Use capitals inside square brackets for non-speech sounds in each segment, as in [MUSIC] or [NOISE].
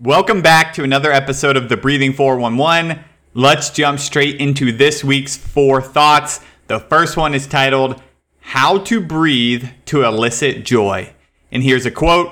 Welcome back to another episode of the Breathing 411. Let's jump straight into this week's four thoughts. The first one is titled, How to Breathe to Elicit Joy. And here's a quote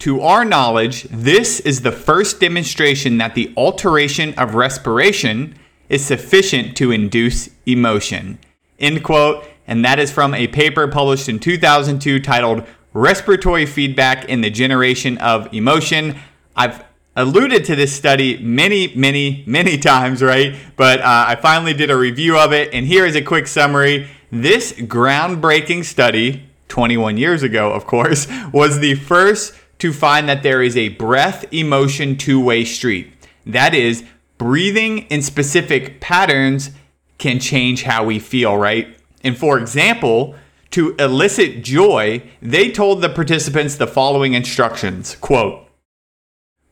To our knowledge, this is the first demonstration that the alteration of respiration is sufficient to induce emotion. End quote. And that is from a paper published in 2002 titled Respiratory Feedback in the Generation of Emotion. I've alluded to this study many, many, many times, right? But uh, I finally did a review of it, and here is a quick summary. This groundbreaking study, 21 years ago, of course, [LAUGHS] was the first to find that there is a breath emotion two way street. That is, breathing in specific patterns can change how we feel, right? And for example, to elicit joy, they told the participants the following instructions quote,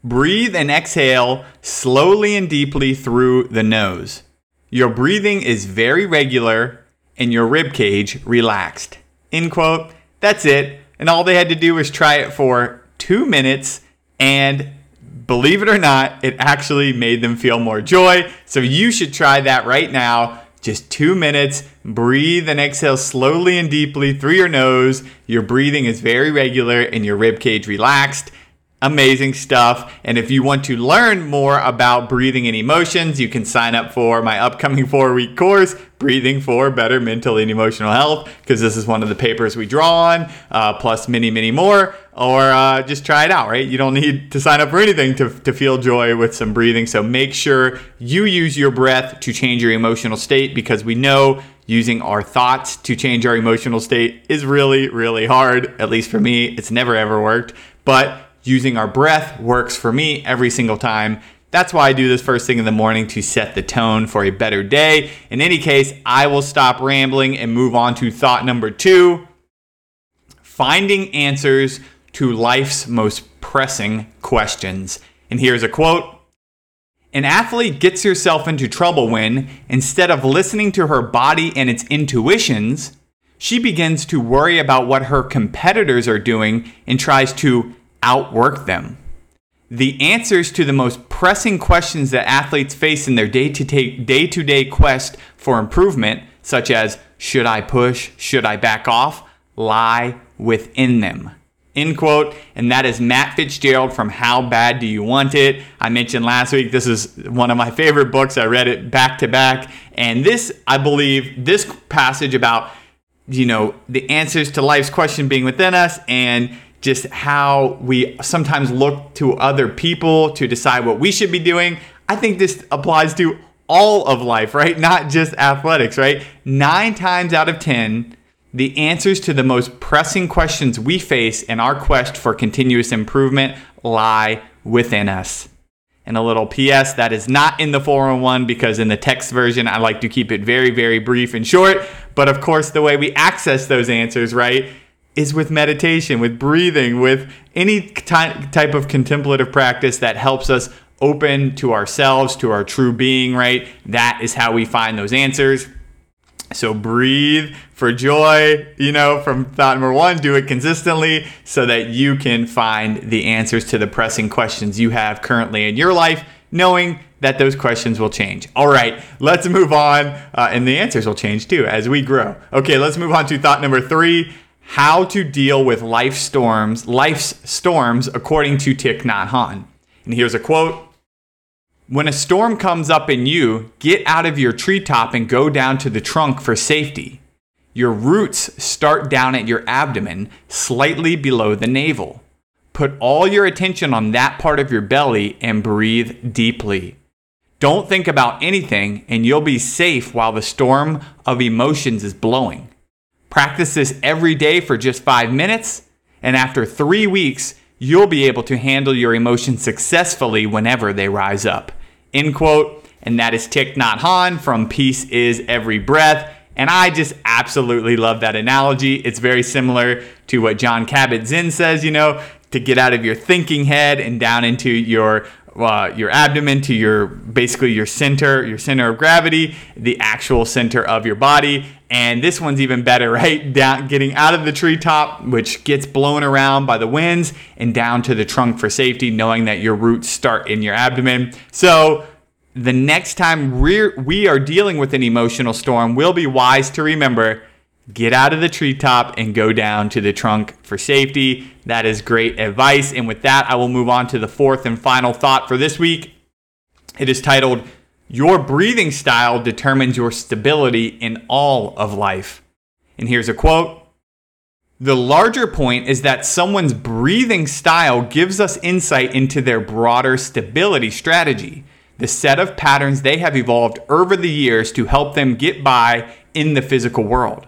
Breathe and exhale slowly and deeply through the nose. Your breathing is very regular and your rib cage relaxed. End quote. That's it. And all they had to do was try it for two minutes and believe it or not, it actually made them feel more joy. So you should try that right now. Just two minutes. Breathe and exhale slowly and deeply through your nose. Your breathing is very regular and your rib cage relaxed amazing stuff. And if you want to learn more about breathing and emotions, you can sign up for my upcoming [LAUGHS] four week course, Breathing for Better Mental and Emotional Health, because this is one of the papers we draw on, uh, plus many, many more. Or uh, just try it out, right? You don't need to sign up for anything to, to feel joy with some breathing. So make sure you use your breath to change your emotional state because we know using our thoughts to change our emotional state is really, really hard. At least for me, it's never ever worked. But using our breath works for me every single time. That's why I do this first thing in the morning to set the tone for a better day. In any case, I will stop rambling and move on to thought number two finding answers to life's most pressing questions. And here's a quote An athlete gets herself into trouble when, instead of listening to her body and its intuitions, she begins to worry about what her competitors are doing and tries to outwork them. The answers to the most pressing questions that athletes face in their day to day quest for improvement, such as should I push, should I back off, lie within them. End quote. And that is Matt Fitzgerald from How Bad Do You Want It? I mentioned last week, this is one of my favorite books. I read it back to back. And this, I believe, this passage about, you know, the answers to life's question being within us and just how we sometimes look to other people to decide what we should be doing. I think this applies to all of life, right? [LAUGHS] Not just athletics, right? Nine times out of 10, the answers to the most pressing questions we face in our quest for continuous improvement lie within us. And a little PS that is not in the 401 because in the text version, I like to keep it very, very brief and short. But of course, the way we access those answers, right, is with meditation, with breathing, with any type of contemplative practice that helps us open to ourselves, to our true being, right? That is how we find those answers. So breathe for joy, you know, from thought number one, do it consistently so that you can find the answers to the pressing questions you have currently in your life, knowing that those questions will change. All right, let's move on. Uh, and the answers will change too as we grow. Okay, let's move on to thought number three how to deal with life storms, life's storms according to Thich Nhat Hanh. And here's a quote. When a storm comes up in you, get out of your treetop and go down to the trunk for safety. Your roots start down at your abdomen, slightly below the navel. Put all your attention on that part of your belly and breathe deeply. Don't think about anything, and you'll be safe while the storm of emotions is blowing. Practice this every day for just five minutes, and after three weeks, you'll be able to handle your emotions successfully whenever they rise up. End quote. And that is Thich Nhat from Peace is Every Breath. And I just absolutely love that analogy. It's very similar to what Jon Kabat-Zinn says, you know, to get out of your thinking head and down into your uh, your abdomen to your basically your center, your center of gravity, the actual center of your body. And this one's even better, [LAUGHS] right? Down, getting out of the treetop, which gets blown around by the winds, and down to the trunk for safety, knowing that your roots start in your abdomen. So the next time we're, we are dealing with an emotional storm, we'll be wise to remember get out of the treetop and go down to the trunk for safety. That is great advice. And with that, I will move on to the fourth and final thought for this week. It is titled, Your breathing style determines your stability in all of life. And here's a quote The larger point is that someone's breathing style gives us insight into their broader stability strategy, the set of patterns they have evolved over the years to help them get by in the physical world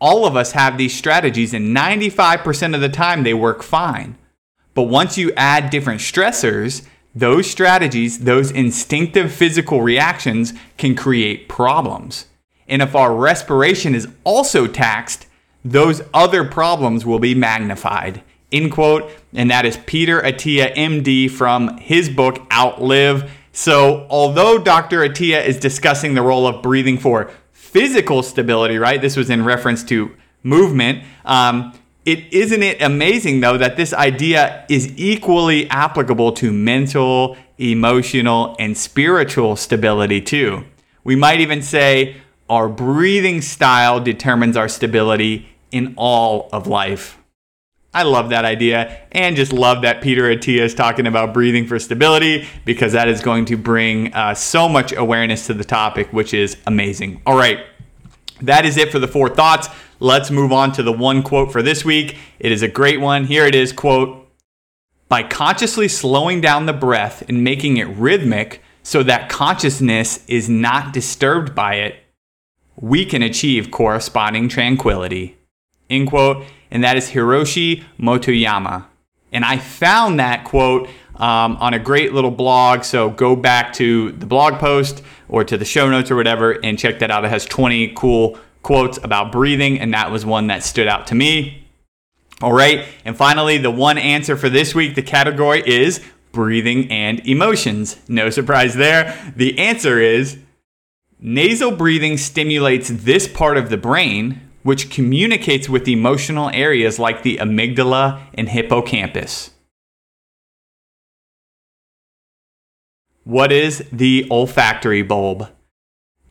all of us have these strategies, and 95% of the time they work fine. But once you add different stressors, those strategies, those instinctive physical reactions can create problems. And if our respiration is also taxed, those other problems will be magnified. End quote. And that is Peter Attia, MD, from his book Outlive. So, although Dr. Attia is discussing the role of breathing for physical stability, right? This was in reference to movement. Um, it isn't it amazing though that this idea is equally applicable to mental, emotional, and spiritual stability too. We might even say our breathing style determines our stability in all of life. I love that idea and just love that Peter Attia is talking about breathing for stability because that is going to bring uh, so much awareness to the topic, which is amazing. All right, that is it for the four thoughts. Let's move on to the one quote for this week. It is a great one. Here it is quote, by consciously slowing down the breath and making it rhythmic so that consciousness is not disturbed by it, we can achieve corresponding tranquility. End quote and that is Hiroshi Motoyama. And I found that quote um, on a great little blog. So go back to the blog post or to the show notes or whatever and check that out. It has 20 cool quotes about breathing, and that was one that stood out to me. All right, and finally, the one answer for this week, the category is breathing and emotions. No surprise there. The answer is nasal breathing stimulates this part of the brain, which communicates with emotional areas like the amygdala and hippocampus. What is the olfactory bulb?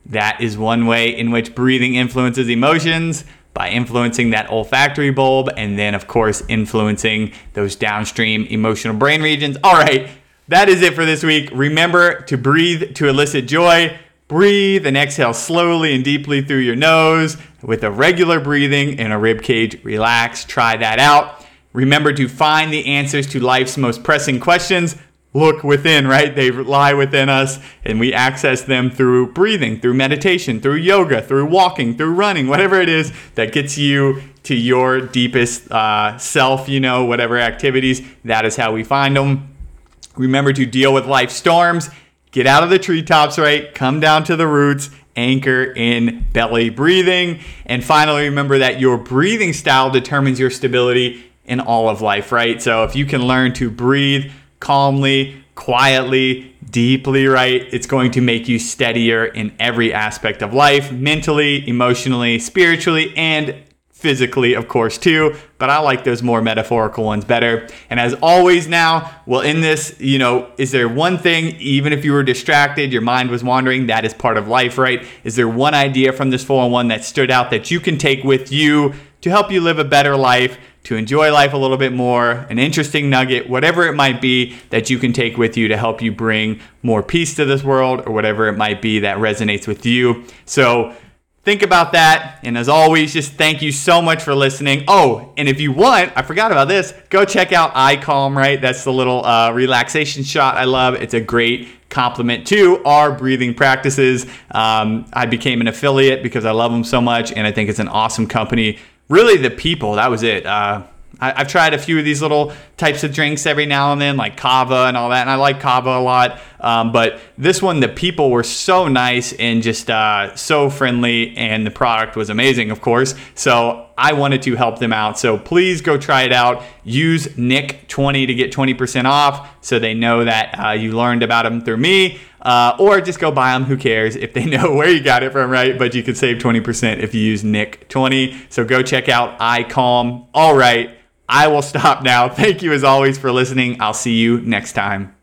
That is one way in which breathing influences emotions by influencing that olfactory bulb and then, of course, influencing those downstream emotional brain regions. All right, that is it for this week. Remember to breathe to elicit joy. Breathe and exhale slowly and deeply through your nose with a regular breathing and a rib cage relax. Try that out. Remember to find the answers to life's most pressing questions. Look within, right? They lie within us, and we access them through breathing, through meditation, through yoga, through walking, through running, whatever it is that gets you to your deepest uh, self, you know, whatever activities. That is how we find them. Remember to deal with life storms get out of the treetops, right? Come down to the roots, anchor in belly breathing. And finally, remember that your breathing style determines your stability in all of life, right? So if you can learn to breathe calmly, quietly, deeply, right, it's going to make you steadier in every aspect of life mentally, emotionally, spiritually, and physically, of course, too, but I like those more metaphorical ones better. And as always, now, well, in this, you know, is there one thing, even if you were distracted, your mind was wandering, that is part of life, right? Is there one idea from this 411 that stood out that you can take with you to help you live a better life? To enjoy life a little bit more, an interesting nugget, whatever it might be that you can take with you to help you bring more peace to this world or whatever it might be that resonates with you. So, think about that. And as always, just thank you so much for listening. Oh, and if you want, I forgot about this, go check out iCalm, right? That's the little uh, relaxation shot I love. It's a great complement to our breathing practices. Um, I became an affiliate because I love them so much, and I think it's an awesome company. Really, the people, that was it. Uh, I, have tried a few of these little types of drinks every now and then, like kava and all that, and I like kava a lot. Um, but this one, the people were so nice and just uh, so friendly, and the product was amazing, of course. So I wanted to help them out. So please go try it out. Use Nick20 to get 20% off so they know that uh, you learned about them through me. Uh, or just go buy them. Who cares if they [LAUGHS] know where you got it from, right? But you can save 20% if you use Nick20. So go check out iCalm. All right, I will stop now. [LAUGHS] Thank you as always for listening. I'll see you next time.